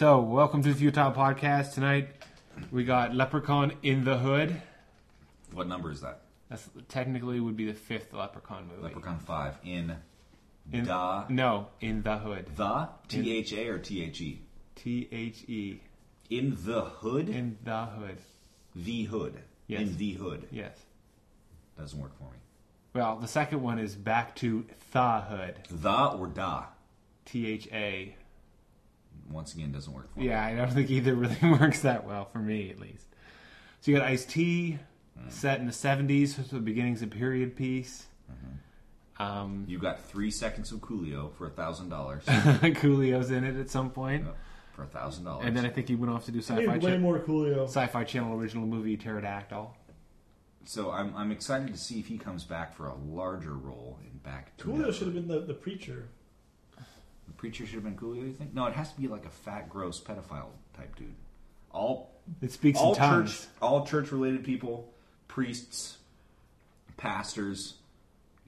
So, welcome to the Futile Podcast. Tonight, we got Leprechaun in the Hood. What number is that? That's technically would be the fifth Leprechaun movie. Leprechaun 5. In, In- da. No, in the Hood. The? T H A or T H E? T H E. In the hood? In the Hood. the hood. Yes. In the hood. Yes. Doesn't work for me. Well, the second one is back to the Hood. The or da? T H A. Once again, doesn't work for me. Yeah, I don't think either really works that well for me, at least. So you got Ice T, set in the '70s, so the beginnings of period piece. Um, You got three seconds of Coolio for a thousand dollars. Coolio's in it at some point, For a thousand dollars. and then I think he went off to do sci-fi, need way cha- more Coolio. sci-fi channel original movie Pterodactyl. So I'm I'm excited to see if he comes back for a larger role in Back to Coolio should have been the, the preacher. The preacher should have been Coolio. You think? No, it has to be like a fat, gross pedophile type dude. All It speaks all in tongues. church all church related people, priests, pastors,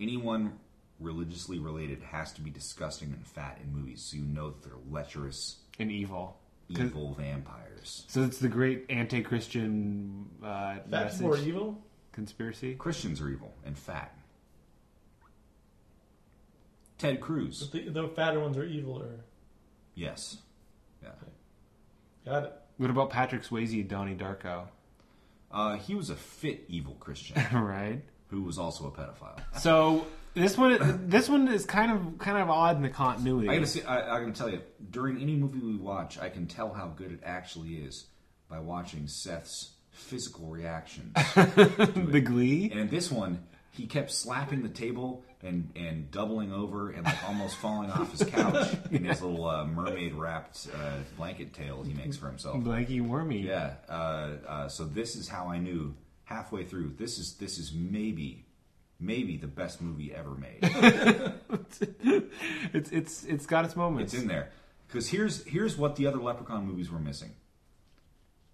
anyone religiously related has to be disgusting and fat in movies, so you know that they're lecherous, and evil, evil vampires. So it's the great anti-Christian uh, Fat people are message evil. conspiracy. Christians are evil and fat. Ted Cruz, But the, the fatter ones are eviler. Yes, yeah. got it. What about Patrick Swayze and Donnie Darko? Uh, he was a fit evil Christian right. who was also a pedophile. So this one, this one is kind of kind of odd in the continuity. I gotta say, I, I gotta tell you, during any movie we watch, I can tell how good it actually is by watching Seth's physical reactions. the Glee. and in this one, he kept slapping the table and, and doubling over and like almost falling off his couch in his little uh, mermaid wrapped uh, blanket tail he makes for himself. Blanky Wormy. Yeah. Uh, uh, so this is how I knew halfway through. This is this is maybe maybe the best movie ever made. It's it's it's got its moments. It's in there. Because here's here's what the other Leprechaun movies were missing: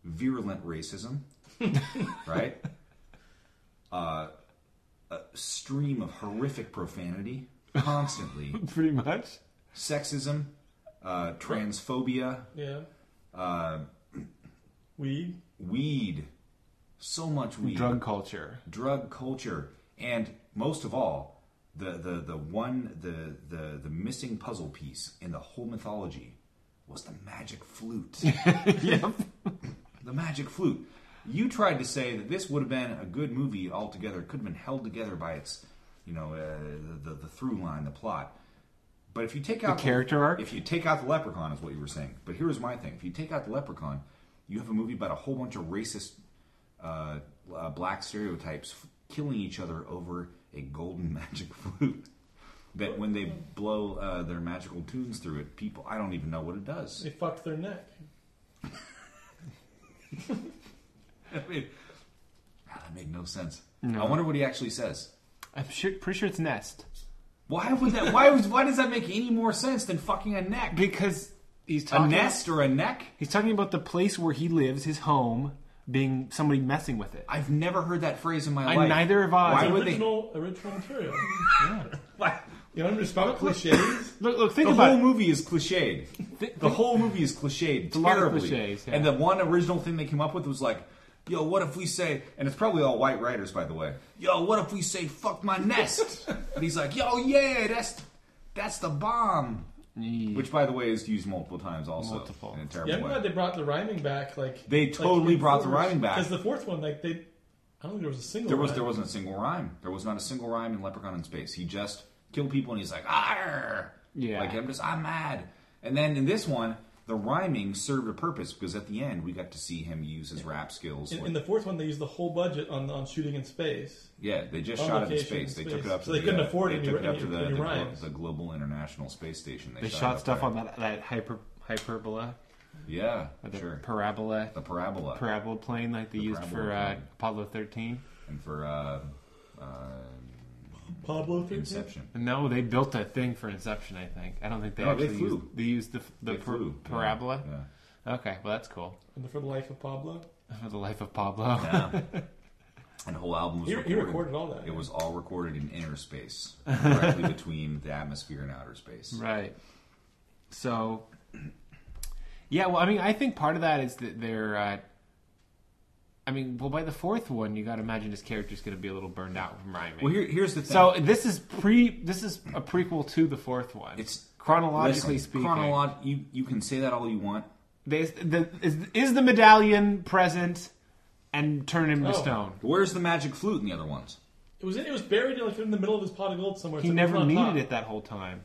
virulent racism, right? Uh, a stream of horrific profanity constantly, Pretty much. sexism, uh, transphobia, Yeah. uh, Weed. weed, so much weed, Drug culture. drug culture, and most of all, the the the one the the the missing puzzle piece in the whole mythology was the magic flute. yep. the magic flute. You tried to say that this would have been a good movie altogether. It could have been held together by its, you know, uh, the, the the through line, the plot. But if you take out character arc? if you take out the leprechaun, is what you were saying. But here's my thing: if you take out the leprechaun, you have a movie about a whole bunch of racist uh, uh, black stereotypes f- killing each other over a golden magic flute. That when they blow uh, their magical tunes through it, people I don't even know what it does. They fucked their neck. I mean, that made no sense. No. I wonder what he actually says. I'm sure, pretty sure it's Nest Why would that? Why was? Why does that make any more sense than fucking a neck? because he's A talking. nest or a neck? He's talking about the place where he lives, his home, being somebody messing with it. I've never heard that phrase in my I- life. neither have I. Why It's would they? original, original material. Why? You don't understand cliches? Look, look, think The about whole it. movie is cliched. Thi- The whole movie is cliched a lot of terribly. cliches, yeah. And the one original thing they came up with was like, "Yo, what if we say?" And it's probably all white writers, by the way. Yo, what if we say "fuck my nest"? and he's like, "Yo, yeah, that's that's the bomb." Yeah. Which, by the way, is used multiple times also Multiple. in a terrible Yeah, I'm way. glad they brought the rhyming back. Like They totally brought the rhyming back. Because the fourth one, like they, I don't think there was a single. There was rhyme. there wasn't a single rhyme. There was not a single rhyme in Leprechaun in Space. He just killed people and he's like, "Arr!" Yeah. Like I'm just I'm mad. And then in this one, the rhyming served a purpose because at the end we got to see him use his rap skills. In, like- in the fourth one, they used the whole budget on on shooting in space. yeah, they just on shot it in space. in They took it up So to they the, couldn't uh, afford they took it up to the, the, the global international space station. They shot, shot stuff there. on that that hyper hyperbola, Yeah, the sure. parabola, the parabola parabola plane like they The used for uh. Apollo 13. and for uh, uh, Pablo 13? Inception. No, they built a thing for Inception. I think. I don't think they No, they actually flew. used. They used the the They par- flew. Yeah, parabola. Yeah. Okay, well that's cool. And for the life of Pablo, For the life of Pablo. Yeah. and the whole album was he, recorded. he recorded all that. It was all recorded in inner space, directly between the atmosphere and outer space. Right. So, Yeah, well, I mean, I think part of that is that they're. Uh, I mean, well, by the fourth one, you got to imagine his character's going to be a little burned out from rhyming. Well, here, here's the thing. so this is pre. This is a prequel to the fourth one. It's- chronologically Listen, speaking. chronolog- you you can say that all you want. There's- the, is, is the medallion present and turn him to Oh. stone? Where's the magic flute in the other ones? It was in, it was buried like in the middle of his pot of gold somewhere. He never needed top. it that whole time.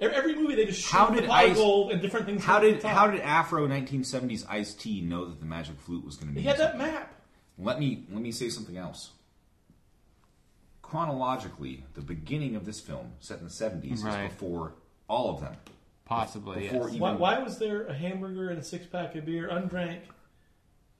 Every, every movie they just shoot How the did pot Ice- of gold and different things. How did how did Afro 1970s Ice T know that the magic flute was going to be? he had that map? Let me let me say something else. Chronologically, the beginning of this film, set in the 70s, Right. is before all of them. Possibly, Before yes. even- Why, why was there a hamburger and a six pack of beer undrank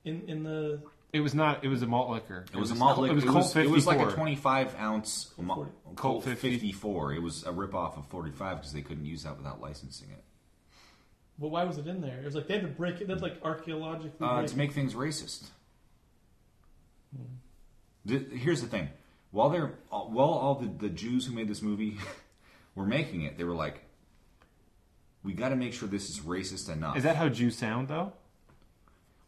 in in the? It was not. It was a malt liquor. It was a malt liquor. It was It Colt was, it was like a 25 ounce Colt mo- 40. Colt Colt 50. 54. It was a ripoff of 45 because they couldn't use that without licensing it. Well, why was it in there? It was like they had to break it. They had like archaeologically. Uh, break to it. make things racist. The- here's the thing: while they're while all the, the Jews who made this movie were making it, they were like, "We got to make sure this is racist enough. Is that how Jews sound, though?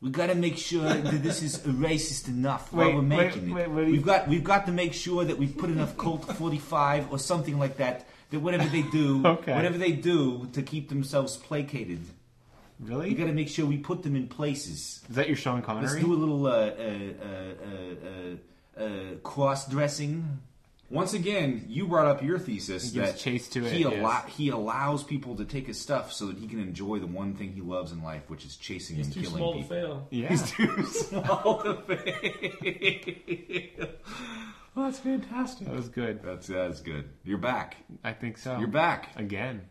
We got to make sure that this is racist enough Wait, while we're wait, making wait, it. you- we've got we've got to make sure that we've put enough Colt 45 or something like that. That whatever they do, Okay. whatever they do to keep themselves placated, Really? we got to make sure we put them in places." Is that your Sean Let's Connery? do a little uh, uh, uh, uh, uh, uh, cross dressing. Once again, you brought up your thesis He that chase to he, it, allo- yes. he allows people to take his stuff so that he can enjoy the one thing he loves in life, which is chasing He's and too killing small people. to fail. yeah. He's too small to fail. Well, that's fantastic. that was good. That's that's good. You're back. I think so. You're back. again.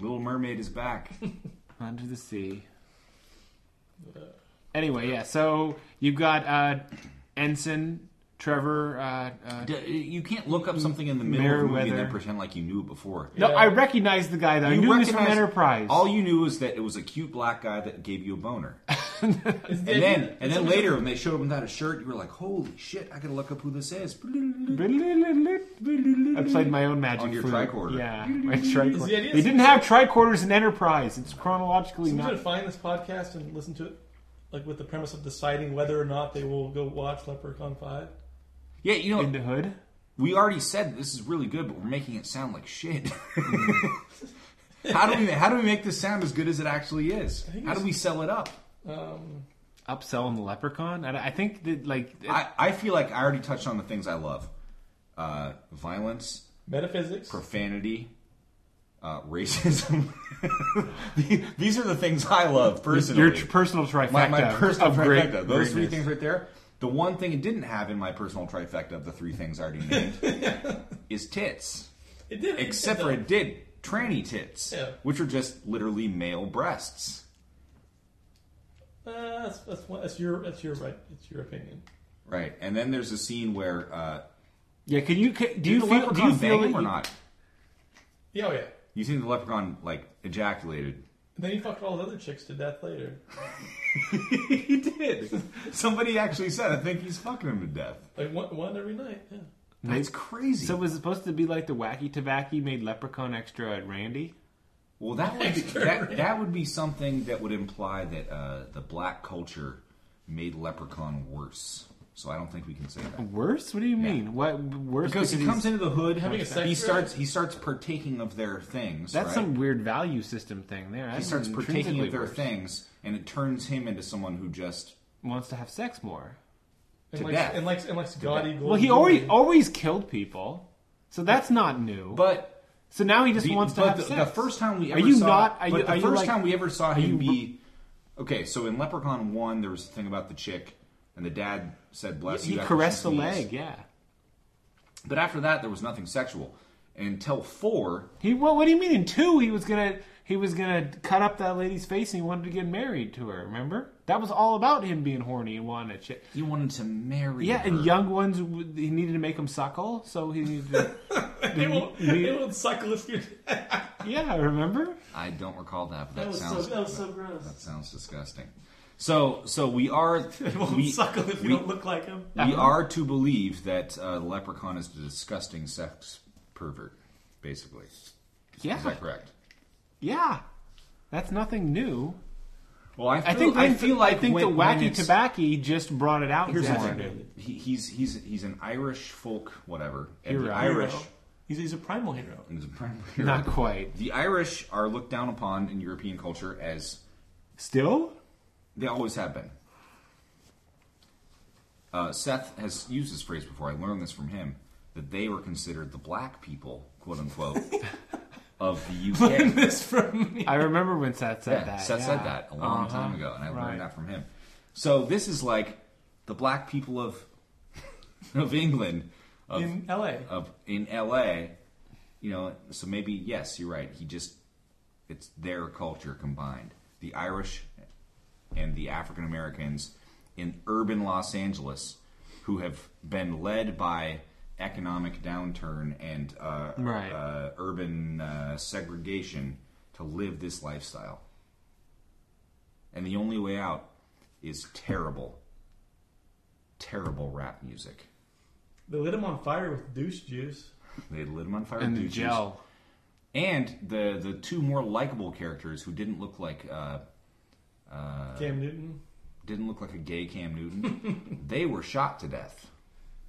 Little Mermaid is back. Under the sea. Anyway, yeah. So you've got uh, Ensign Trevor. Uh, uh, D- you can't look up something in the middle of a movie and then pretend like you knew it before. no, Yeah. I recognize the guy though. I You knew he was from Enterprise. All you knew is that it was a cute black guy that gave you a boner. And And then, and then later, when they showed him without a shirt, you were like, "Holy shit! I gotta look up who this is." I played my own magic On your flute. tricorder. Yeah, my tricorder. the They didn't have tricorders in Enterprise. It's chronologically Someone's not. gonna find this podcast and listen to it, like with the premise of deciding whether or not they will go watch Leprechaun Five. Yeah, you know, in the hood. we already said this is really good, but we're making it sound like shit. how do we how do we make this sound as good as it actually is? How do we sell it up? Um, Upselling the leprechaun. I, I think that like I, I feel like I already touched on the things I love: uh, violence, metaphysics. profanity, uh, racism. These are the things I love personally. your tr- personal trifecta. my, my personal of trifecta. great, Those three things right there. The one thing it didn't have in my personal trifecta of the three things I already named is tits. It did, Except it for it did tranny tits, Yeah. which are just literally male breasts. Uh, that's, that's, one- that's your that's your right. It's your opinion. Right, and then there's a scene where uh, Yeah, can you can, do did you the feel do leprechaun you feel bang that him or you- not? Yeah, oh yeah. You think the leprechaun like ejaculated? And then he fucked all the other chicks to death later. he did. Somebody actually said, "I think he's fucking him to death." Like one, one every night. Yeah. That's crazy. So was it supposed to be like the wacky tobacco made leprechaun extra at Randy? Well, that would be, that, that would be something that would imply that uh, the black culture made Leprechaun worse. So I don't think we can say that Worse? What do you mean? What worse? because he comes into the hood, Having a sex he drive? starts he starts partaking of their things. That's right? some weird value system thing there. He That's starts partaking of their worse. things, and it turns him into someone who just Wants to have sex more. And To likes, death. and likes and likes gaudy. Well, he always always killed people, so that's not new. but. so now he just The, wants to but have the, sex. the first time we Are ever you saw, not- are but you- the are you first like- time we ever saw him you- be okay. So in Leprechaun one, there was a thing about the chick, and the dad said, "Bless he you." after caressed the sneezed. leg. Yeah. But after that, there was nothing sexual until four. He well, what do you mean? In two, he was gonna he was gonna cut up that lady's face, and he wanted to get married to her. Remember? That was all about him being horny and wanting a chick. He wanted to marry. Yeah, her. and young ones, he needed to make them suckle, so he needed to. They won't, he- they won't suckle if you. yeah, remember? I don't recall that, but that, That was so sounds that was so gross. that sounds disgusting. So, so we are They won't we, suckle if you we- don't look like him. we are to believe that uh, the leprechaun is a disgusting sex pervert, basically. Yeah, Is that correct? yeah. That's nothing new. Well, I feel, I think I feel like I think when, the wacky it's- tobacco just brought it out. Here's the more. he, he's he's he's an Irish folk whatever, and Hero. the Irish He's, he's a primal hero. is a primary hero. Not quite. The Irish are looked down upon in European culture as Still? They always have been. Uh, Seth has used this phrase before. I learned this from him that they were considered the black people, quote unquote, of the UK. this from me. I remember when Seth said yeah, that. Seth yeah. said that a long Uh-huh. time ago, and I Right. learned that from him. So this is like the black people of of England, of in L.A. of in LA, you know, so maybe yes, you're right. He just it's their culture combined. The Irish and the African Americans in urban Los Angeles who have been led by economic downturn and uh, Right. uh, urban uh, segregation to live this lifestyle. And the only way out is terrible, terrible rap music. They lit him on fire with douche juice. They lit him on fire And with the douches. gel. and the the two more likable characters who didn't look like uh, Cam Newton. didn't look like a gay Cam Newton. they were shot to death.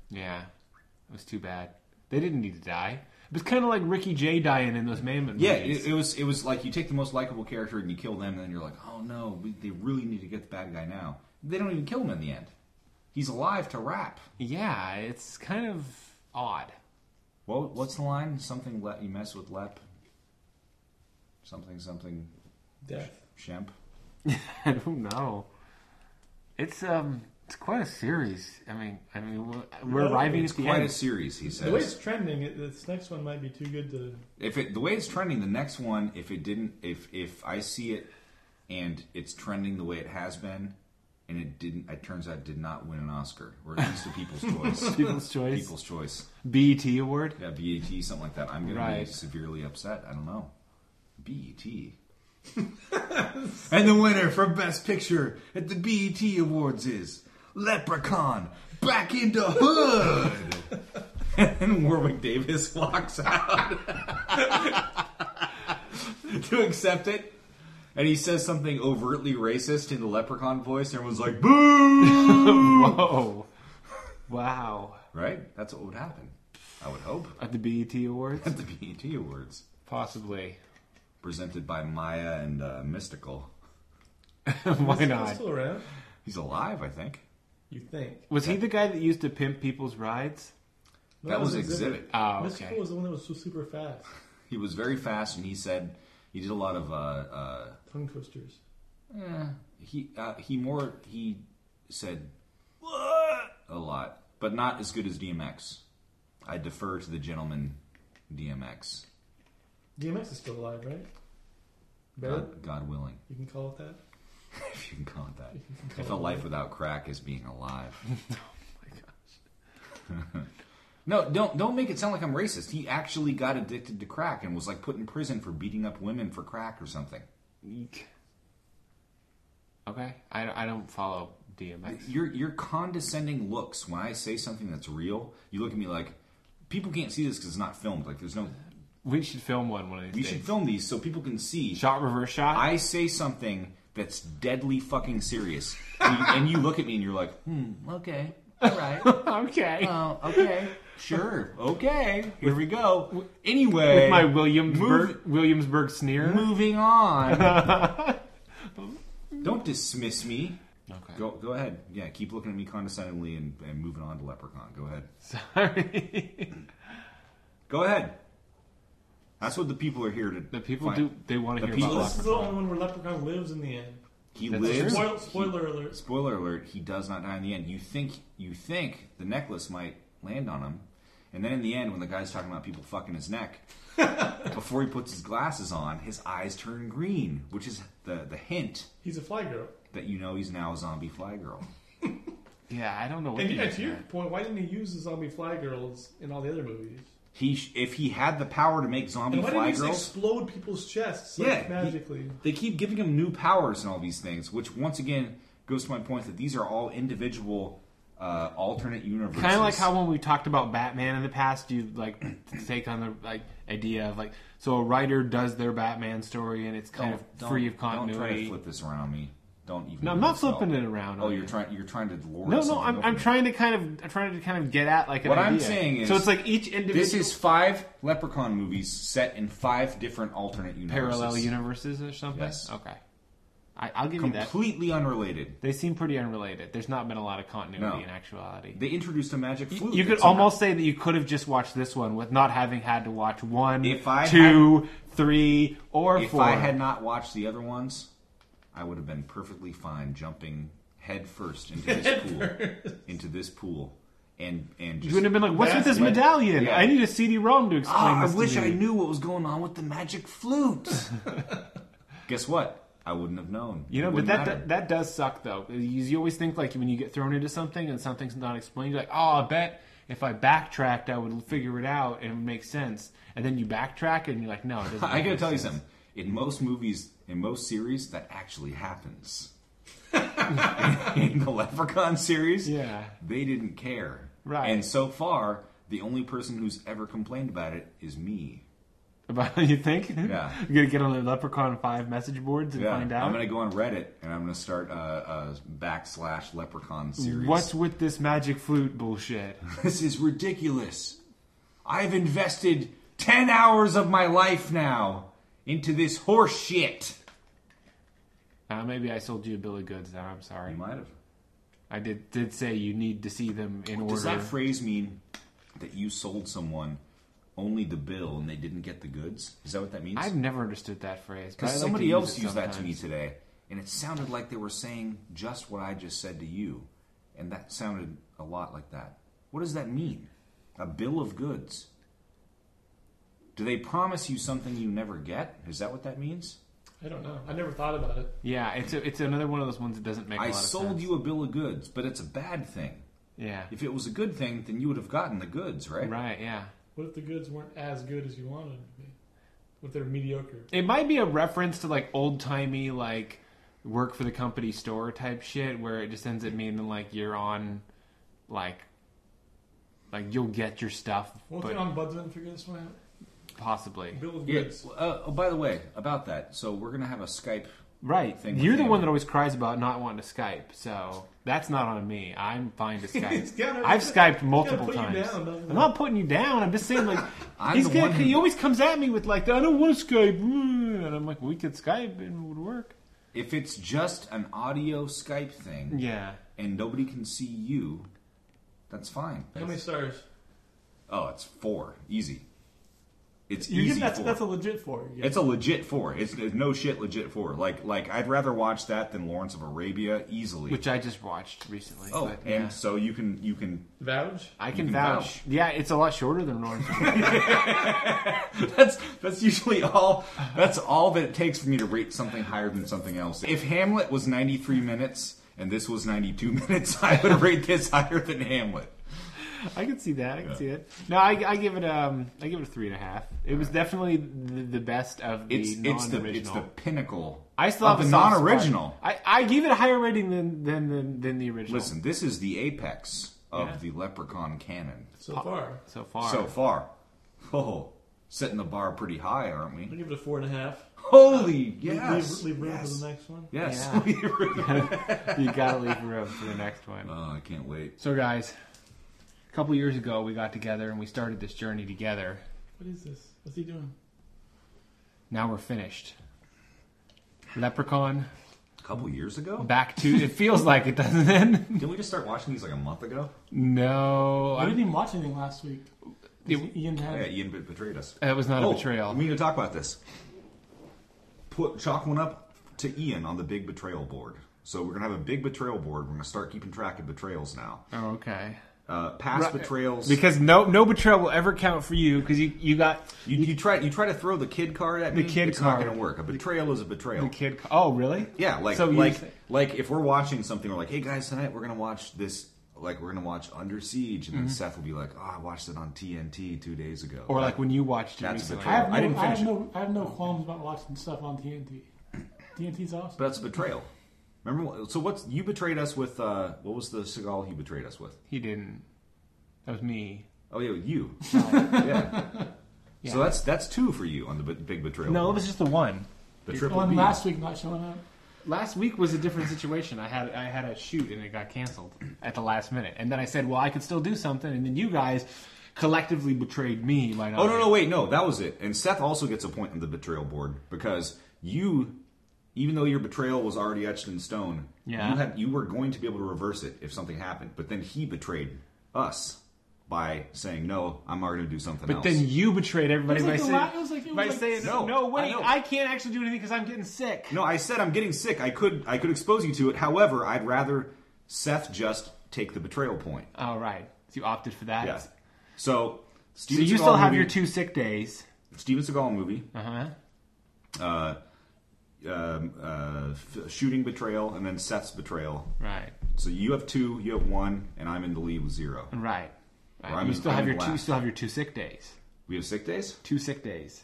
Yeah. It was too bad. They didn't need to die. It was kind of like Ricky Jay dying in those Mamet Yeah, movies. it, it was it was like you take the most likable character and you kill them, and then you're like, oh no, we, they really need to get the bad guy now. They don't even kill him in the end. He's alive to rap. yeah, it's kind of odd. What what's the line? Something let you mess with Lep. Something something Death. Shemp. I don't know. It's um, it's quite a series. I mean, I mean, we're, we're No, arriving It's at the quite end. a series, he said. The way it's says. trending, it, this next one might be too good to. If it the way it's trending, the next one, if it didn't, if if I see it and it's trending the way it has been, and it didn't, it turns out it did not win an Oscar or at least a People's Choice. People's Choice, People's Choice. BET award. Yeah, BET, something like that. I'm going to be Right. severely upset. I don't know. BET. and the winner for Best Picture at the BET Awards is Leprechaun Back into Hood. and Warwick Davis walks out to accept it. And he says something overtly racist in the Leprechaun voice, and everyone's like, boo! Whoa, wow! right? That's what would happen. I would hope. At the BET awards, At the BET Awards. possibly. Presented by Mya and uh, Mystikal. Why He's not? Still around. He's alive, I think. You think? Was he the guy that used to pimp people's rides? No, that it was Xzibit. Xzibit. Oh, Mystikal okay. was the one that was so super fast. He was very fast, and he said he did a lot of. Uh, uh, Tongue twisters. eh, he uh, he more he said a lot, but not as good as DMX. I defer to the gentleman DMX. DMX is still alive, right? Barrett? God, God willing, You can call it that. if you can call it that. You can call If it a life that. without crack is being alive. Oh my gosh. No, don't don't make it sound like I'm racist. He actually got addicted to crack and was like put in prison for beating up women for crack or something. Eek. Okay, I, I don't follow DMX. Your your condescending looks when I say something that's real, you look at me like people can't see this because it's not filmed. Like there's no. We should film one one of these We days. should film these so people can see. shot reverse shot. I say something that's deadly fucking serious, and you, and you look at me and you're like, hmm, okay, all right. okay. Oh, okay. Sure. Okay. Here we go. Anyway, With my Williamsburg move- Williamsburg sneer. moving on. Don't dismiss me. Okay. Go go ahead. Yeah, keep looking at me condescendingly and, and moving on to Leprechaun. Go ahead. Sorry. Go ahead. That's what the people are here to. the people find. do. They want to The hear people- about This is the Leprechaun. only one where Leprechaun lives in the end. He That's lives. Spoil, spoiler alert. Spoiler alert: He does not die in the end. You think you think the necklace might land on him, and then in the end, when the guy's talking about people fucking his neck, before he puts his glasses on, his eyes turn green, which is the the hint He's a fly girl. that you know he's now a zombie fly girl. Yeah, I don't know what. And to yeah, to your point, why didn't he use the zombie fly girls in all the other movies? He sh- if he had the power to make zombie And why fly didn't girls, explode people's chests like, Yeah, he- magically? they keep giving him new powers and all these things, which once again goes to my point that these are all individual, uh, alternate universes. Kind of like how when we talked about Batman in the past, you like take on the like idea of like so a writer does their Batman story and it's kind Don't- of don't- free of Don't try to flip this around on me. Don't even. No, I'm not flipping it around. Oh, you're you. trying. You're trying to lure. No, no, I'm, I'm trying to kind of I'm trying to kind of get at like an What I'm saying is- so it's like each individual This is five Leprechaun movies set in five different alternate universes. parallel universes or something. Yes. Okay, I, I'll give you that. completely unrelated. They seem pretty unrelated. There's not been a lot of continuity No. in actuality. They introduced a magic flute. You could almost say that you could have just watched this one with not having had to watch one, If I two, three, or If four. I had not watched the other ones, I would have been perfectly fine jumping head first into this pool, into this pool, and and just. you would have been like, "What's with this what- medallion? yeah. I need a CD-ROM to explain Ah, I this to wish me." I knew what was going on with the magic flute. Guess what? I wouldn't have known. You It know, but wouldn't that, matter. that that does suck though. You, you always think like when you get thrown into something and something's not explained, you're like, "Oh, I bet if I backtracked, I would figure it out and it would make sense." And then you backtrack and you're like, "No, it doesn't." I make gotta any tell you sense. something. In most movies, in most series, that actually happens. in the Leprechaun series, Yeah. they didn't care. Right. And so far, the only person who's ever complained about it is me. About you think? Yeah. You're gonna get on the Leprechaun Five message boards and Yeah, find out. I'm gonna go on Reddit and I'm gonna start a, a backslash Leprechaun series. What's with this magic flute bullshit? this is ridiculous? I've invested ten hours of my life now into this horse shit. Uh, maybe I sold you a bill of goods. Now I'm sorry. You might have. I did did say you need to see them in order. Does that phrase mean that you sold someone only the bill and they didn't get the goods? Is that what that means? I've never understood that phrase. Because somebody use else it used that to me today, and it sounded like they were saying just what I just said to you, and that sounded a lot like that. What does that mean? A bill of goods. Do they promise you something you never get? Is that what that means? I don't know. I never thought about it. Yeah, it's a, it's another one of those ones that doesn't make. a I lot of I sold sense. you a bill of goods, but it's a bad thing. Yeah. If it was a good thing, then you would have gotten the goods, right? Right. Yeah. What if the goods weren't as good as you wanted them to be? What if they're mediocre? It might be a reference to like old timey like work for the company store type shit, where it just ends up meaning like you're on like like you'll get your stuff, Won't but the ombudsman figure this one out? Possibly. Bill of Yeah. Uh, oh, by the way, about that, so we're gonna have a Skype. Right. Thing You're the him. one that always cries about not wanting to Skype, so that's not on me. I'm fine to He's Skype. gotta- I've Skyped gotta multiple put you times. down, I'm not putting you down. I'm just saying, like, he's the gonna, one who- he always comes at me with like, I don't want to Skype, mm, and I'm like, we could Skype and it would work. If it's just an audio Skype thing Yeah. and nobody can see you, that's fine. How many stars? Oh, it's four, easy. It's You easy give that's four. that's a legit four. You it's a legit four. It's, it's no shit legit four. Like like I'd rather watch that than Lawrence of Arabia easily. Which I just watched recently. oh, but, and yeah. so you can you can Vouch. I can, can vouch. vouch. Yeah, it's a lot shorter than Lawrence. of that's that's usually all that's all that it takes for me to rate something higher than something else. If Hamlet was 93 minutes and this was 92 minutes, I would rate this higher than Hamlet. I can see that. I can Yeah. see it. No, I, I give it um, I give it a three and a half. It was definitely the, the best of the It's it's non-original. it's the pinnacle I still of have the a soft spot. non-original. I, I give it a higher rating than than than, than the original. Listen, this is the apex of Yeah. the Leprechaun canon So far, so far. so far. Oh, setting the bar pretty high, aren't we? I give it a four and a half. Holy Leave- yes, Leave, leave room yes. for the next one. Yes. Yeah. you gotta leave room for the next one. oh, I can't wait. So, guys, a couple years ago, we got together and we started this journey together. What is this? What's he doing? Now we're finished. Leprechaun, A couple years ago? back to. It feels like it doesn't end. Didn't we just start watching these like a month ago? No, I I, didn't even watch anything last week. It- Ian had. Yeah, Ian bet- betrayed us. that was not oh, a betrayal. We need to talk about this. Put chalk one up to Ian on the big betrayal board. So we're gonna have a big betrayal board. We're gonna start keeping track of betrayals now. Oh, okay. Uh, past Right. betrayals. Because no no betrayal will ever count for you because you you got you, you try you try to throw the kid card at me. The kid it's card. not gonna work. A betrayal is a betrayal. the kid. Oh, really? Yeah, like So like say- like if we're watching something, we're like, hey guys, tonight we're gonna watch this. Like we're gonna watch Under Siege, and then Seth will be like, "Oh, I watched it on TNT two days ago." Mm-hmm. Or like when you watched it That's recently. betrayal. I have no, I didn't I have no, I have no qualms about watching stuff on TNT. TNT's awesome. But that's a betrayal. Remember? what- So what's you betrayed us with? Uh, what was the Seagal he betrayed us with? He didn't. That was me. Oh yeah, you. yeah. So that's that's two for you on the b- big betrayal. No, it was just the one. the The triple one B. last week not showing up. last week was a different situation. I had I had a shoot and it got canceled at the last minute, and then I said, well, I could still do something, and then you guys collectively betrayed me by not. Oh no, no, wait, no, that was it. And Seth also gets a point on the betrayal board because you, even though your betrayal was already etched in stone, Yeah. you had you were going to be able to reverse it if something happened. But then he betrayed us by saying, "No, I'm already going to do something But else." then you betrayed everybody by like saying, la- like- by like- saying, No, no, I wait, know. I, can't actually do anything because I'm getting sick. no, I said I'm getting sick. I could I could expose you to it. However, I'd rather Seth just take the betrayal point. All right, so you opted for that. Yeah. So, So you Seagal still have movie, your two sick days. Steven Seagal movie. Uh huh. Uh, um, uh, shooting betrayal, and then Seth's betrayal. Right. So you have two, you have one, and I'm in the lead with zero. Right. right. I'm you in- still I'm have in your two. You still have your two sick days. We have sick days. Two sick days.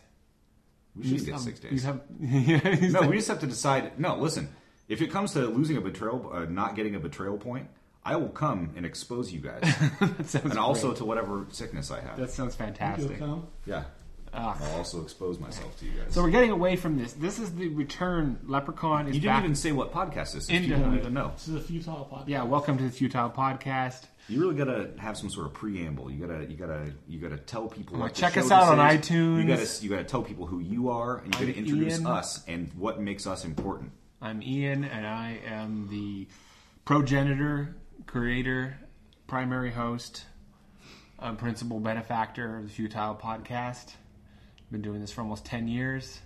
We should get have- six you days. have- yeah, No, like- we just have to decide. No, listen. If it comes to losing a betrayal, uh, not getting a betrayal point, I will come and expose you guys, that sounds and also great. to whatever sickness I have. that sounds You'll fantastic. come. yeah, Ah. I'll also expose myself to you guys. So we're getting away from this. This is the return. Leprechaun is you didn't back. even say what podcast this is. Into People don't even know. This is a futile podcast. yeah, welcome to the Futile Podcast. You really gotta have some sort of preamble. You gotta, you gotta, you gotta tell people. Well, what the check show us out this on is. iTunes. You gotta, you gotta tell people who you are, and you I'm gotta introduce Ian. us and what makes us important. I'm Ian, and I am the progenitor, creator, primary host, um, principal benefactor of the Futile Podcast. Been doing this for almost 10 years.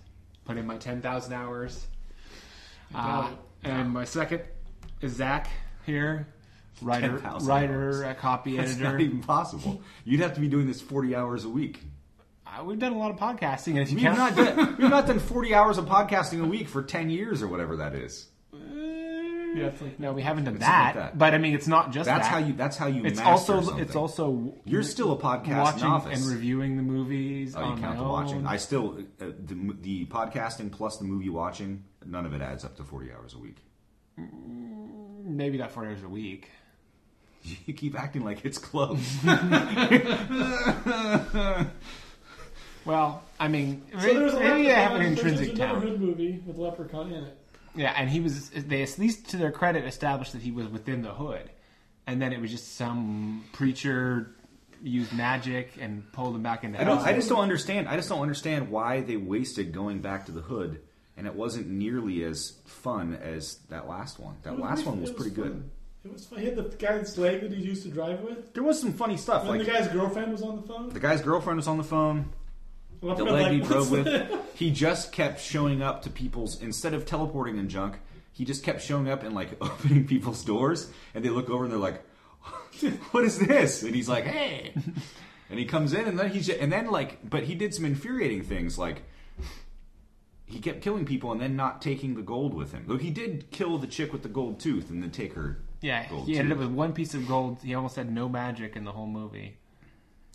Put in my 10,000 hours. Uh, and my second is Zack here, writer, 10,000 writer, hours. copy That's editor. not even possible. You'd have to be doing this forty hours a week. Uh, we've done a lot of podcasting, and if you We've count, not done, we've not done forty hours of podcasting a week for ten years or whatever that is. Yeah, it's like no, we haven't done Something like that, that. But I mean, it's not just That's that. how you. That's how you. It's also something. it's also You're still a podcast watching novice. and reviewing the movies Oh, you on count my the watching. I still uh, the the podcasting plus the movie watching. None of it adds up to forty hours a week. Maybe not forty hours a week. You keep acting like it's close. Well, I mean, So there's a maybe I have Leprechaun- an intrinsic there's a talent. neighborhood movie with Leprechaun in it. Yeah, and he was. They at least to their credit established that he was within the hood, and then it was just some preacher used magic and pulled him back into I don't. I just don't understand. I just don't understand why they wasted going back to the hood, and it wasn't nearly as fun as that last one. That It last pretty- one was it pretty good. It was fun. He had the guy's leg that he used to drive with. There was some funny stuff. And Like the guy's girlfriend was on the phone. the guy's girlfriend was on the phone. The Leprechaun's leg he drove with. He just kept showing up to people's instead of teleporting and junk. He just kept showing up and like opening people's doors, and they look over and they're like, "What is this?" And he's like, "Hey." And he comes in, and then he's and then like, but he did some infuriating things, like he kept killing people and then not taking the gold with him. Though he did kill the chick with the gold tooth and then take her. Yeah, gold he ended tooth. up with one piece of gold. He almost had no magic in the whole movie.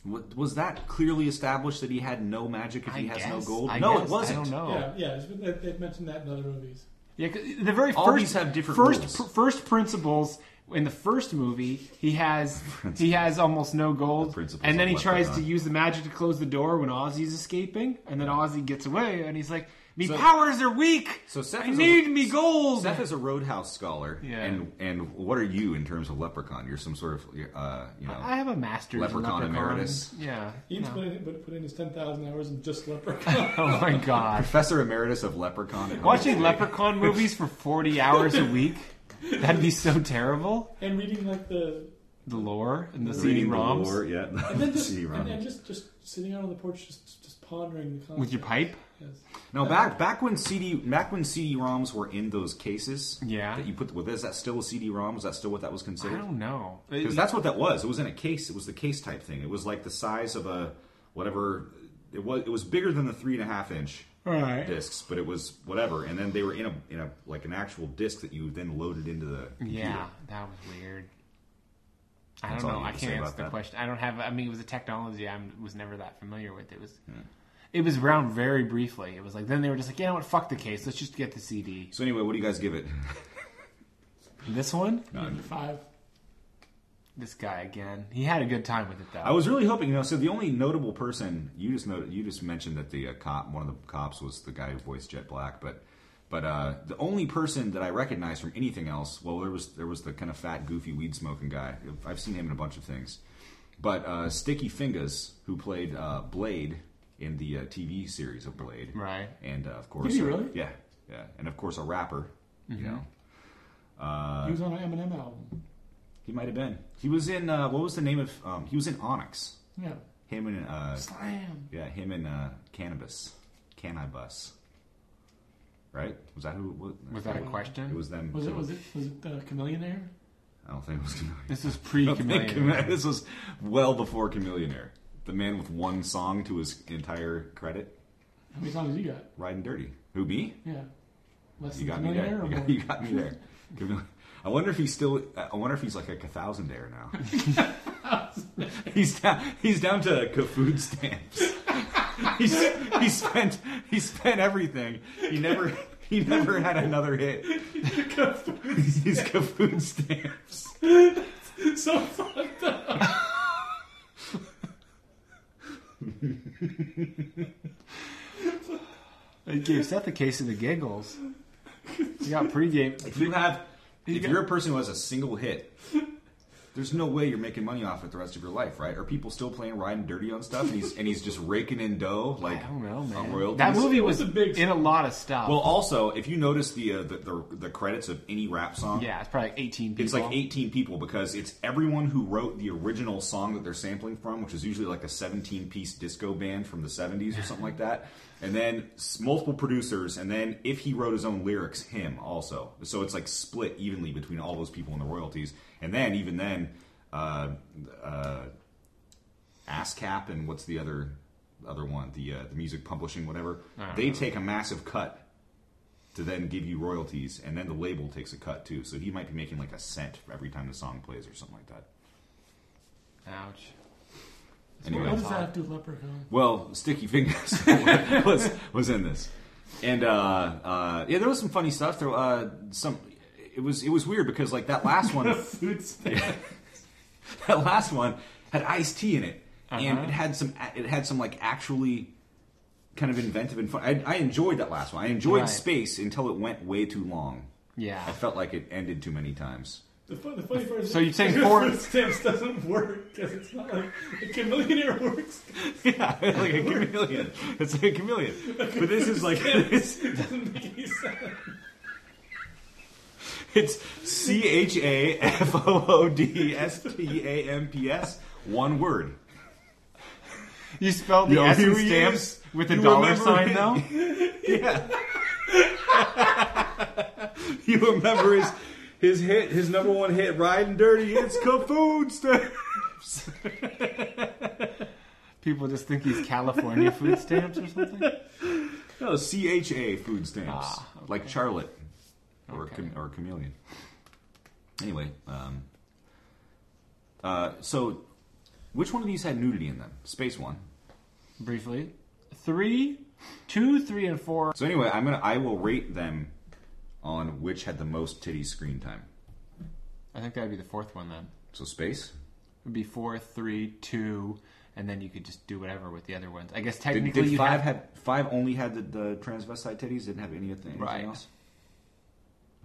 Wa- Was that clearly established that he had no magic if I he has no gold? I no, guess. it wasn't. I don't know. Yeah, yeah. it's they- They've mentioned that in other movies. Yeah, 'cause the very All first these have different first pr- first principles in the first movie. He has he has almost no gold, principles and then he tries to use the magic to close the door when Ozzy's escaping, and then Ozzy gets away, and he's like, "Me So- powers are weak. So Seth I is a- need me gold." Seth is a Roadhouse scholar, Yeah. and and what are you in terms of Leprechaun? You're some sort of uh, you know. I have a master's Leprechaun Leprechaun. emeritus. Yeah. Ian's no. put, in, put, put in his 10,000 hours in just Leprechaun. Oh my god. Professor Emeritus of Leprechaun. at Watching Home. Leprechaun movies for 40 hours a week? That'd be so terrible. and reading like the The lore and the Reading the CD-ROMs. lore, yeah. and then just CD-ROM. and, and just just sitting out on the porch just just pondering the concept. With your pipe? Yes. No, back back when CD back when CD-ROMs were in those cases. Yeah. That you put. Well, is that still a CD-ROM? Was that still what that was considered? I don't know. Because that's what that was. It was in a case. It was the case type thing. It was like the size of a whatever. It was. It was bigger than the three and a half inch Right. discs, but it was whatever. And then they were in a in a like an actual disc that you then loaded into the. Computer. Yeah, that was weird. I That's don't all know. I have to can't answer the that? question. I don't have. I mean, it was a technology I was never that familiar with. It was. It was around very briefly. It was like then they were just like, you know what? Fuck the case. Let's just get the CD. So anyway, what do you guys give it? This one, Maybe five. this guy again. He had a good time with it though. I was really hoping, you know. So the only notable person you just know, you just mentioned that the uh, cop, one of the cops, was the guy who voiced Jet Black, but But uh, the only person that I recognized from anything else, well, there was there was the kind of fat, goofy, weed smoking guy. I've seen him in a bunch of things. But uh, Sticky Fingaz, who played uh, Blade in the uh, TV series of Blade, Right. and uh, of course, Did he uh, really? yeah, yeah, and of course, a rapper. You know, Uh, he was on an Eminem album. he might have been. He was in uh, what was the name of? Um, he was in Onyx. Yeah. Him and uh, Slam. yeah, him and uh, Cannabis, Cannabis. Right? Was that who? What, Was that a question? It was them. Was it was it was it uh, Chamillionaire? I don't think it was Chameleon. This is pre don't think Chameleon. Chameleon- This was well before Chamillionaire. The man with one song to his entire credit, How many songs you got? riding dirty. Who me? Yeah. Less You got me there. You got, you got me there. I wonder if he's still. I wonder if he's like a thousandaire now. he's down. He's down to food stamps. he's, he spent. He spent everything. He never. He never had another hit. he's food stamps. so fucked up. It gave Seth a case of the giggles. You got pregame. If you have, if you're a person who has a single hit, there's no way you're making money off it the rest of your life, right? Are people still playing riding dirty on stuff, and he's and he's just raking in dough like I don't know, man. royalties? That movie was was a big- in a lot of stuff. Well, also, if you notice the, uh, the the the credits of any rap song, yeah, it's probably like 18 people. it's like 18 people because it's everyone who wrote the original song that they're sampling from, which is usually like a 17 piece disco band from the 70s or something like that. And then multiple producers, and then if he wrote his own lyrics, him also. So it's like split evenly between all those people and the royalties. And then, even then, uh, uh, ASCAP and what's the other other one? The uh, the music publishing, whatever. They know. take a massive cut to then give you royalties, and then the label takes a cut too. So he might be making like a cent every time the song plays or something like that. Ouch. Anyway, what does that have to do with Leprechaun? well, Sticky Fingaz was was in this, and uh, uh, yeah, there was some funny stuff. There, uh, some it was it was weird because like that last one, Food stamp. that last one had Ice T in it, and Uh-huh. it had some it had some like actually kind of inventive and fun. I, I enjoyed that last one. I enjoyed Right. space until it went way too long. Yeah. I felt like it ended too many times. The, fun, the funny part is So you're saying the four- food stamps doesn't work because it's not like a Chamillionaire works. Yeah, like a chameleon. It's like a chameleon. But this is like it's, It doesn't make any sense. it's C H A F O O D S T A M P S. One word. You spelled the Yo, S in he stamps with a You dollar remember sign, it? though? Yeah. you remember his his hit, his number one hit, "Riding Dirty." It's Food Stamps. People just think he's California food stamps or something. No, C H A Food Stamps, Ah, okay. like Charlotte or Okay. cham- or chameleon. Anyway, um, uh, so which one of these had nudity in them? Space one. Briefly, three, two, three, and four. So anyway, I'm gonna I will rate them on which had the most titty screen time. I think that'd be the fourth one then. So space. It'd be four, three, two, and then you could just do whatever with the other ones. I guess technically did you five have had five only had the, the transvestite titties? Didn't have any of the, anything Right. else.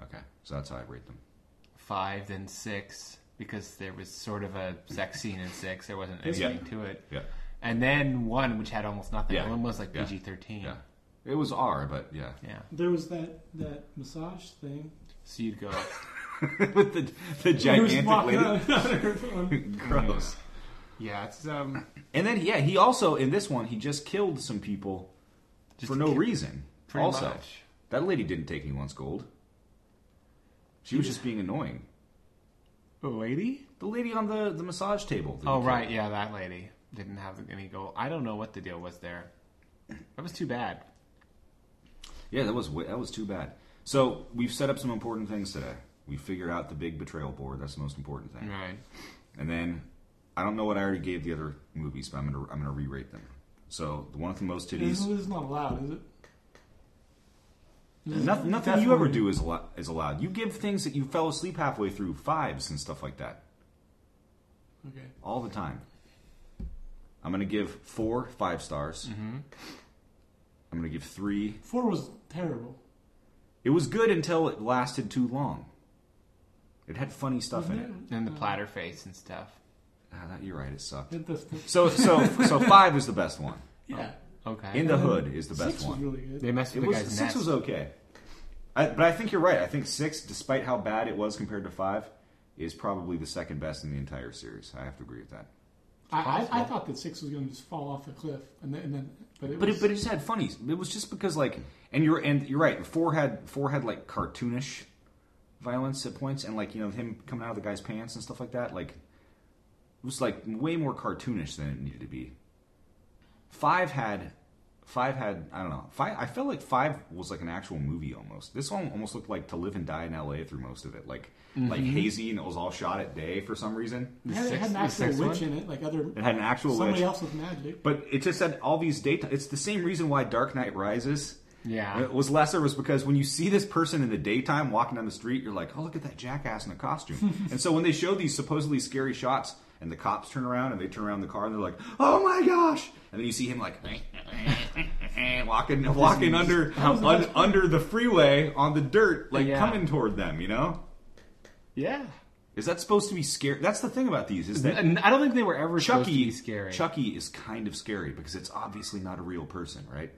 Okay, so that's how I rate them. five, then six, because there was sort of a sex scene in six. There wasn't Yeah. anything to it. Yeah, And then one, which had almost nothing. Yeah. One was like PG thirteen. yeah. It was R, but yeah. Yeah. There was that that massage thing. So you'd go. With the the gigantic lady. on- on her phone. Gross. Yeah, it's um. And then yeah, he also in this one he just killed some people Just for to no kill- reason. Pretty also, much. that lady didn't take anyone's gold. She was just being annoying. A lady? The lady on the, the massage table. that he Oh killed. right, yeah, that lady didn't have any gold. I don't know what the deal was there. That was too bad. Yeah, that was that was too bad. So we've set up some important things today. We figured out the big betrayal board. That's the most important thing. Right. And then I don't know what I already gave the other movies, but I'm gonna I'm gonna re-rate them. So the one with the most titties. this is not allowed, is it? This Nothing, nothing you ever do is allowed, is allowed. You give things that you fell asleep halfway through, fives and stuff like that, Okay. all the time. I'm gonna give four five stars. Mm-hmm. I'm gonna give three. Four was terrible. It was good until it lasted too long. It had funny stuff in it. And the platter face and stuff. Ah, that- you're right. It sucked. It does- So so so five is the best one. yeah. Okay. In the Hood is the best Six was one. really good. they messed It with the was guy's six nest. was okay, I, but I think you're right. I think six, despite how bad it was compared to five, is probably the second best in the entire series. I have to agree with that. I, I, I possible. thought that six was going to just fall off the cliff, and then, and then but it But was, it, but it just had funny. It was just because like, and you're and you're right. Four had four had like cartoonish violence at points, and like you know him coming out of the guy's pants and stuff like that. Like, it was like way more cartoonish than it needed to be. Five had, five had I don't know. Five I felt like five was like an actual movie almost. This one almost looked like To Live and Die in L.A. through most of it. Like mm-hmm. like hazy and it was all shot at day for some reason. it had, it had an actual witch one? in it, like other It had an actual somebody witch. else with magic. But it just had all these daytime. It's the same reason why Dark Knight Rises Yeah. it was lesser was because when you see this person in the daytime walking down the street, you're like, oh, look at that jackass in a costume. and so when they show these supposedly scary shots, and the cops turn around and they turn around the car and they're like, oh my gosh! And then you see him like walking walking under un, under the freeway on the dirt, like Yeah. coming toward them. You know, yeah. is that supposed to be scary? That's the thing about these is that I don't think they were ever supposed to Chucky be scary. Chucky is kind of scary because it's obviously not a real person, right?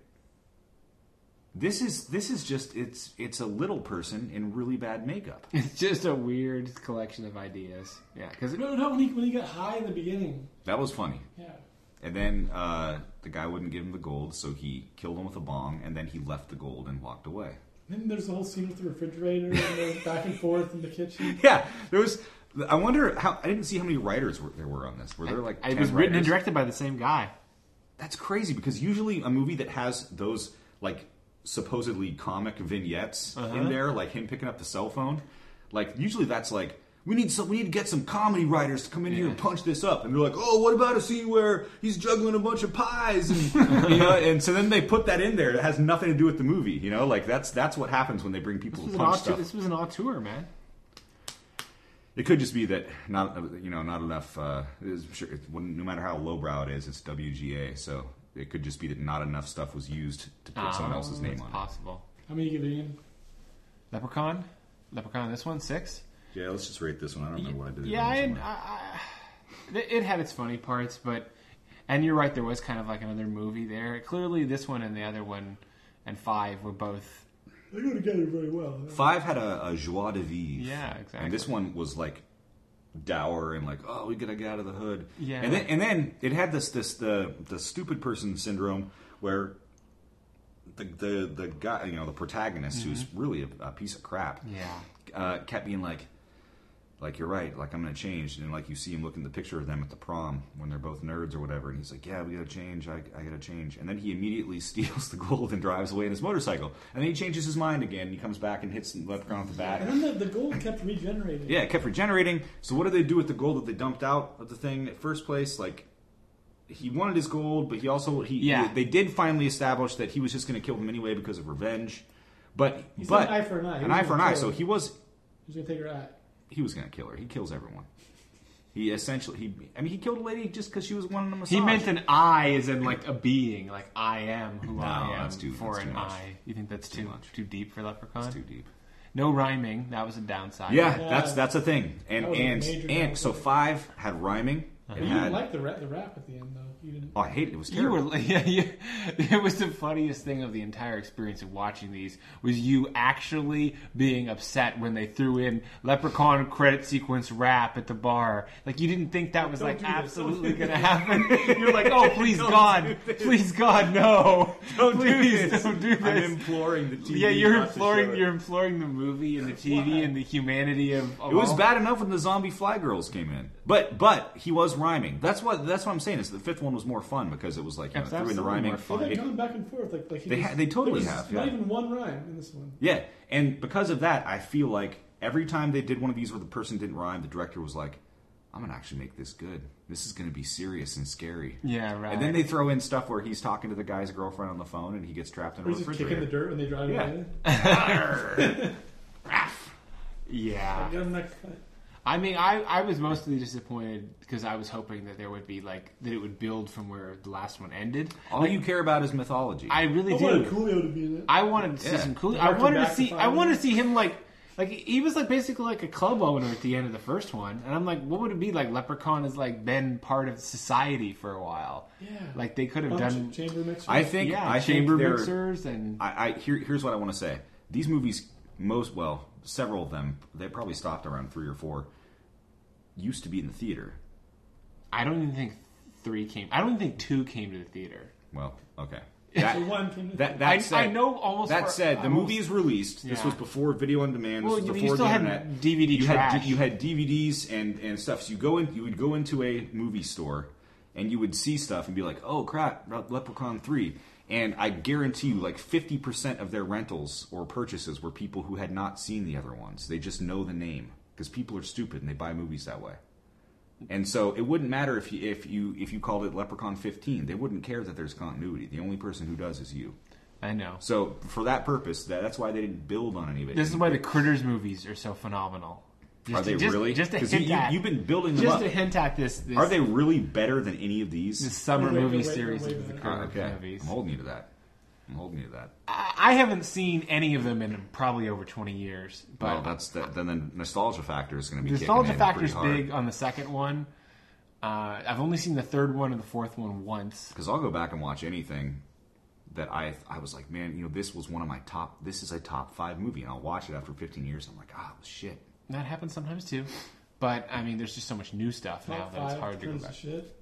This is this is just it's it's a little person in really bad makeup. It's just a weird collection of ideas. Yeah, because No, no, when he when he got high in the beginning, That was funny. yeah. And then uh, the guy wouldn't give him the gold, so he killed him with a bong, and then he left the gold and walked away. Then there's the whole scene with the refrigerator and the back and forth in the kitchen. Yeah, there was. I wonder how. I didn't see how many writers were, there were on this. Were there like? it 10 was written and directed by the same guy. That's crazy because usually a movie that has those like supposedly comic vignettes Uh-huh. in there, like him picking up the cell phone, like usually that's like we need some we need to get some comedy writers to come in here and punch this up, and they're like, oh, what about a scene where he's juggling a bunch of pies, and you know, and so then they put that in there that has nothing to do with the movie, you know, like that's that's what happens when they bring people This to punch stuff. this was an auteur, man. It could just be that not you know not enough. Uh, sure, it, no matter how lowbrow it is, it's WGA. So it could just be that not enough stuff was used to put someone Oh, else's name it's on it. possible. How many you give it in? Leprechaun? Leprechaun, this one, six? Yeah, let's just rate this one. I don't remember what I did. Yeah, I, I, I, it had its funny parts, but. And you're right, there was kind of like another movie there. Clearly, this one and the other one and five were both. They go together very well. Five had a, a joie de vivre. Yeah, exactly. And this one was like dour and like, oh, we gotta get out of the hood. Yeah. And then and then it had this this the the stupid person syndrome where the the the guy you know the protagonist who's really a, a piece of crap. Yeah. uh, kept being like, like you're right, like I'm gonna change, and like you see him looking at the picture of them at the prom when they're both nerds or whatever, and he's like, yeah, we gotta change, I, I gotta change, and then he immediately steals the gold and drives away in his motorcycle, and then he changes his mind again, and he comes back and hits the Leprechaun with the bat. And then the, the gold kept regenerating. Yeah, it kept regenerating. So what did they do with the gold that they dumped out of the thing at first place? Like he wanted his gold, but he also he Yeah. they did finally establish that he was just going to kill him anyway because of revenge. But He said but an eye for an eye. He an was eye for an eye. kill So her. he was He's gonna take her eye. He was going to kill her. He kills everyone. He essentially he I mean he killed a lady just because she was wanting a massage. He meant an I as in like a being, like I am who No, I am that's too- for that's an too much. I. You think that's too too much. too deep for Leprechaun? It's too deep. No rhyming. That was a downside. Yeah, Yeah. that's that's a thing. And That was a and major and so five had rhyming. It You had, didn't like the rap, the rap at the end though. You oh, I hate it. It was You terrible. were, yeah, you, it was the funniest thing of the entire experience of watching these was you actually being upset when they threw in Leprechaun credit sequence rap at the bar. Like you didn't think that was Don't like absolutely going to happen. You're like, oh please God, please God, no, please do this. Don't do this. I'm imploring the TV. Yeah, you're not to show imploring you're imploring the movie and the TV and the humanity of. of It was all- bad enough when the zombie fly girls came in, but but he was rhyming. That's what that's what I'm saying. Is the fifth one was more fun because it was like you know, It's threw in the rhyming. more fun. They've It- gone back and forth like like They was- ha- they totally there was have, Not yeah. even one rhyme in this one. yeah, and because of that, I feel like every time they did one of these where the person didn't rhyme, the director was like, "I'm gonna actually make this good. This is gonna be serious and scary." Yeah, right. And then they throw in stuff where he's talking to the guy's girlfriend on the phone and he gets trapped in a Or he's just kicking the dirt when they drive Yeah. away. yeah. Get him next time. I mean, I, I was mostly disappointed because I was hoping that there would be like that it would build from where the last one ended. All you care about is mythology. I really I do. wanted Coolio to be in it. I wanted to see some cool. I wanted to see. I wanted to see him like, like he was like basically like a club owner at the end of the first one, and I'm like, what would it be like? Leprechaun has like been part of society for a while. Yeah. Like they could have Bunch done, chamber mixers. I think yeah, I chamber think mixers and I, I here, here's what I want to say. These movies, most well, several of them, they probably stopped around three or four. Used to be in the theater. I don't even think three came. I don't even think two came to the theater. Well, okay. So That, one came to that, that I, said, I know almost. That for- said, the almost- movie is released. This Yeah. was before video on demand. This Well, was you- before you still the had internet. DVD you trash. Had, you had DVDs and, and stuff. So you go in, you would go into a movie store, and you would see stuff and be like, "Oh crap, Le- Leprechaun 3. And I guarantee you, like fifty percent of their rentals or purchases were people who had not seen the other ones. They just know the name because people are stupid and they buy movies that way. And so it wouldn't matter if you if you if you called it Leprechaun 15. They wouldn't care that there's continuity. The only person who does is you. I know. So for that purpose, that, that's why they didn't build on any of it. This is why the Critters movies are so phenomenal. Just Are they to, just, really? Just to 'Cause hint you, at, you, have been building them just up. to hint at this. this Are they really better than any of these? this summer Wait, wait, movie wait, wait, series wait, of the. Critters okay, movies? I'm holding you to that. I'm holding you to that. I I haven't seen any of them in probably over 20 years. But well, that's the, then the nostalgia factor is going to be nostalgia factor in factor's pretty hard. big on the second one. Uh, I've only seen the third one and the fourth one once. because I'll go back and watch anything that I I was like, man, you know, this was one of my top. This is a top five movie, and I'll watch it after 15 years. I'm like, ah, shit. That happens sometimes too. But I mean, there's just so much new stuff now Top that it's hard to go back. to shit.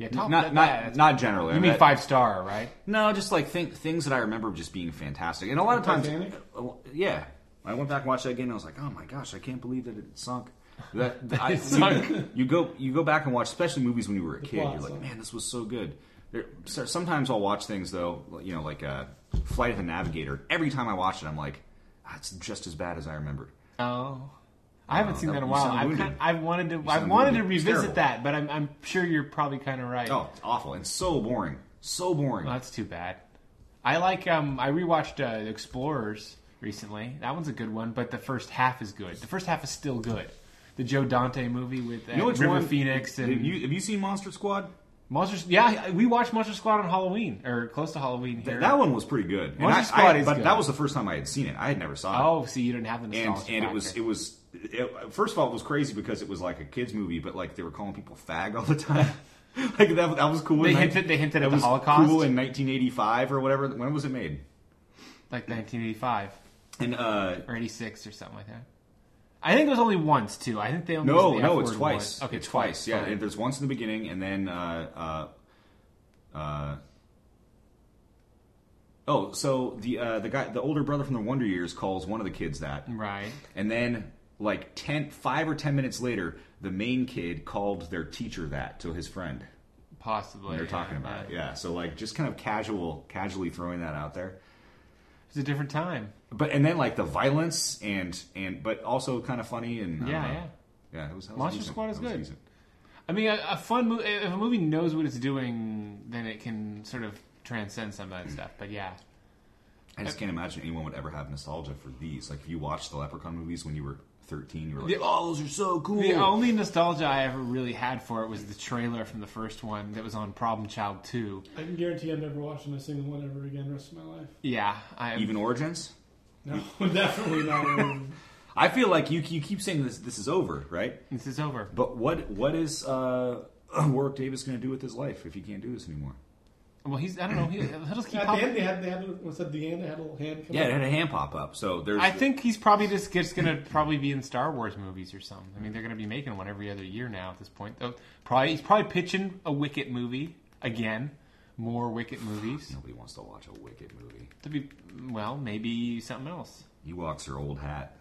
Yeah, top, not that- not that's- not generally. You mean that- five star, right? No, just like think, things that I remember just being fantastic, and a lot of times, Titanic? uh, yeah. I went back and watched that again. and I was like, oh my gosh, I can't believe that it sunk. That, that- I, sunk. You, you go you go back and watch, especially movies when you were a The kid. You're like, man, this was so good. There, sometimes I'll watch things though, you know, like uh, Flight of the Navigator. Every time I watch it, I'm like, ah, it's just as bad as I remembered. Oh, I haven't seen that- in a while. I've, kind, I've wanted to. Sound wanted to wounded. Revisit that, but I'm, I'm sure you're probably kind of right. Oh, it's awful and so boring, so boring. Well, that's too bad. I like. Um, I rewatched uh, Explorers recently. That one's a good one, but the first half is good. The first half is still good. The Joe Dante movie with uh, you know which River one? Phoenix and have you have you seen Monster Squad? Monsters. Yeah, we watched Monster Squad on Halloween or close to Halloween here. That one was pretty good. And Monster I- Squad I- is but good. that was the first time I had seen it. I had never saw it. Oh, see, you didn't have the and nostalgia and it was it was it, first of all it was crazy because it was like a kids movie, but like they were calling people fag all the time. like that, that was cool. They in hinted- they hinted at the was Holocaust? Cool in 1985 or whatever. When was it made? like 1985 And uh, or 86 or something like that. I think it was only once too. I think they only no, the no, it's twice. once. Okay, it's twice. Yeah, Fine. and there's once in the beginning, and then uh, uh, uh, oh, so the uh, the guy, the older brother from the Wonder Years, calls one of the kids that, right. And then, like 10, five or ten minutes later, the main kid called their teacher that to his friend. Possibly. They're yeah, talking about it. Yeah. So like, just kind of casual, casually throwing that out there. It's a different time. But and then like the violence and and but also kind of funny and Yeah, yeah. yeah. It was Monster decent. Squad is good. decent. I mean, a, a fun movie. If a movie knows what it's doing, then it can sort of transcend some of that stuff. But yeah, I just can't imagine anyone would ever have nostalgia for these. Like if you watched the Leprechaun movies when you were thirteen, you were like, The- "Oh, those are so cool." the only nostalgia I ever really had for it was the trailer from the first one that was on Problem Child Two. I can guarantee I'm never watching a single one ever again the rest of my life. Yeah, I Even Origins. No, definitely not. I feel like you you keep saying this this is over, right? this is over. But what what is uh, Warwick Davis going to do with his life if he can't do this anymore? Well, he's I don't know. He, he'll just keep At the end, they had they had what's at the end? They had a little hand. Come Yeah, it had a hand pop up. So there's. I think he's probably just, just going to probably be in Star Wars movies or something. I mean, they're going to be making one every other year now at this point. Though, probably he's probably pitching a Wicket movie again. More Wicket movies. nobody wants to watch a Wicket movie. To be well, maybe something else. Ewoks are old hat.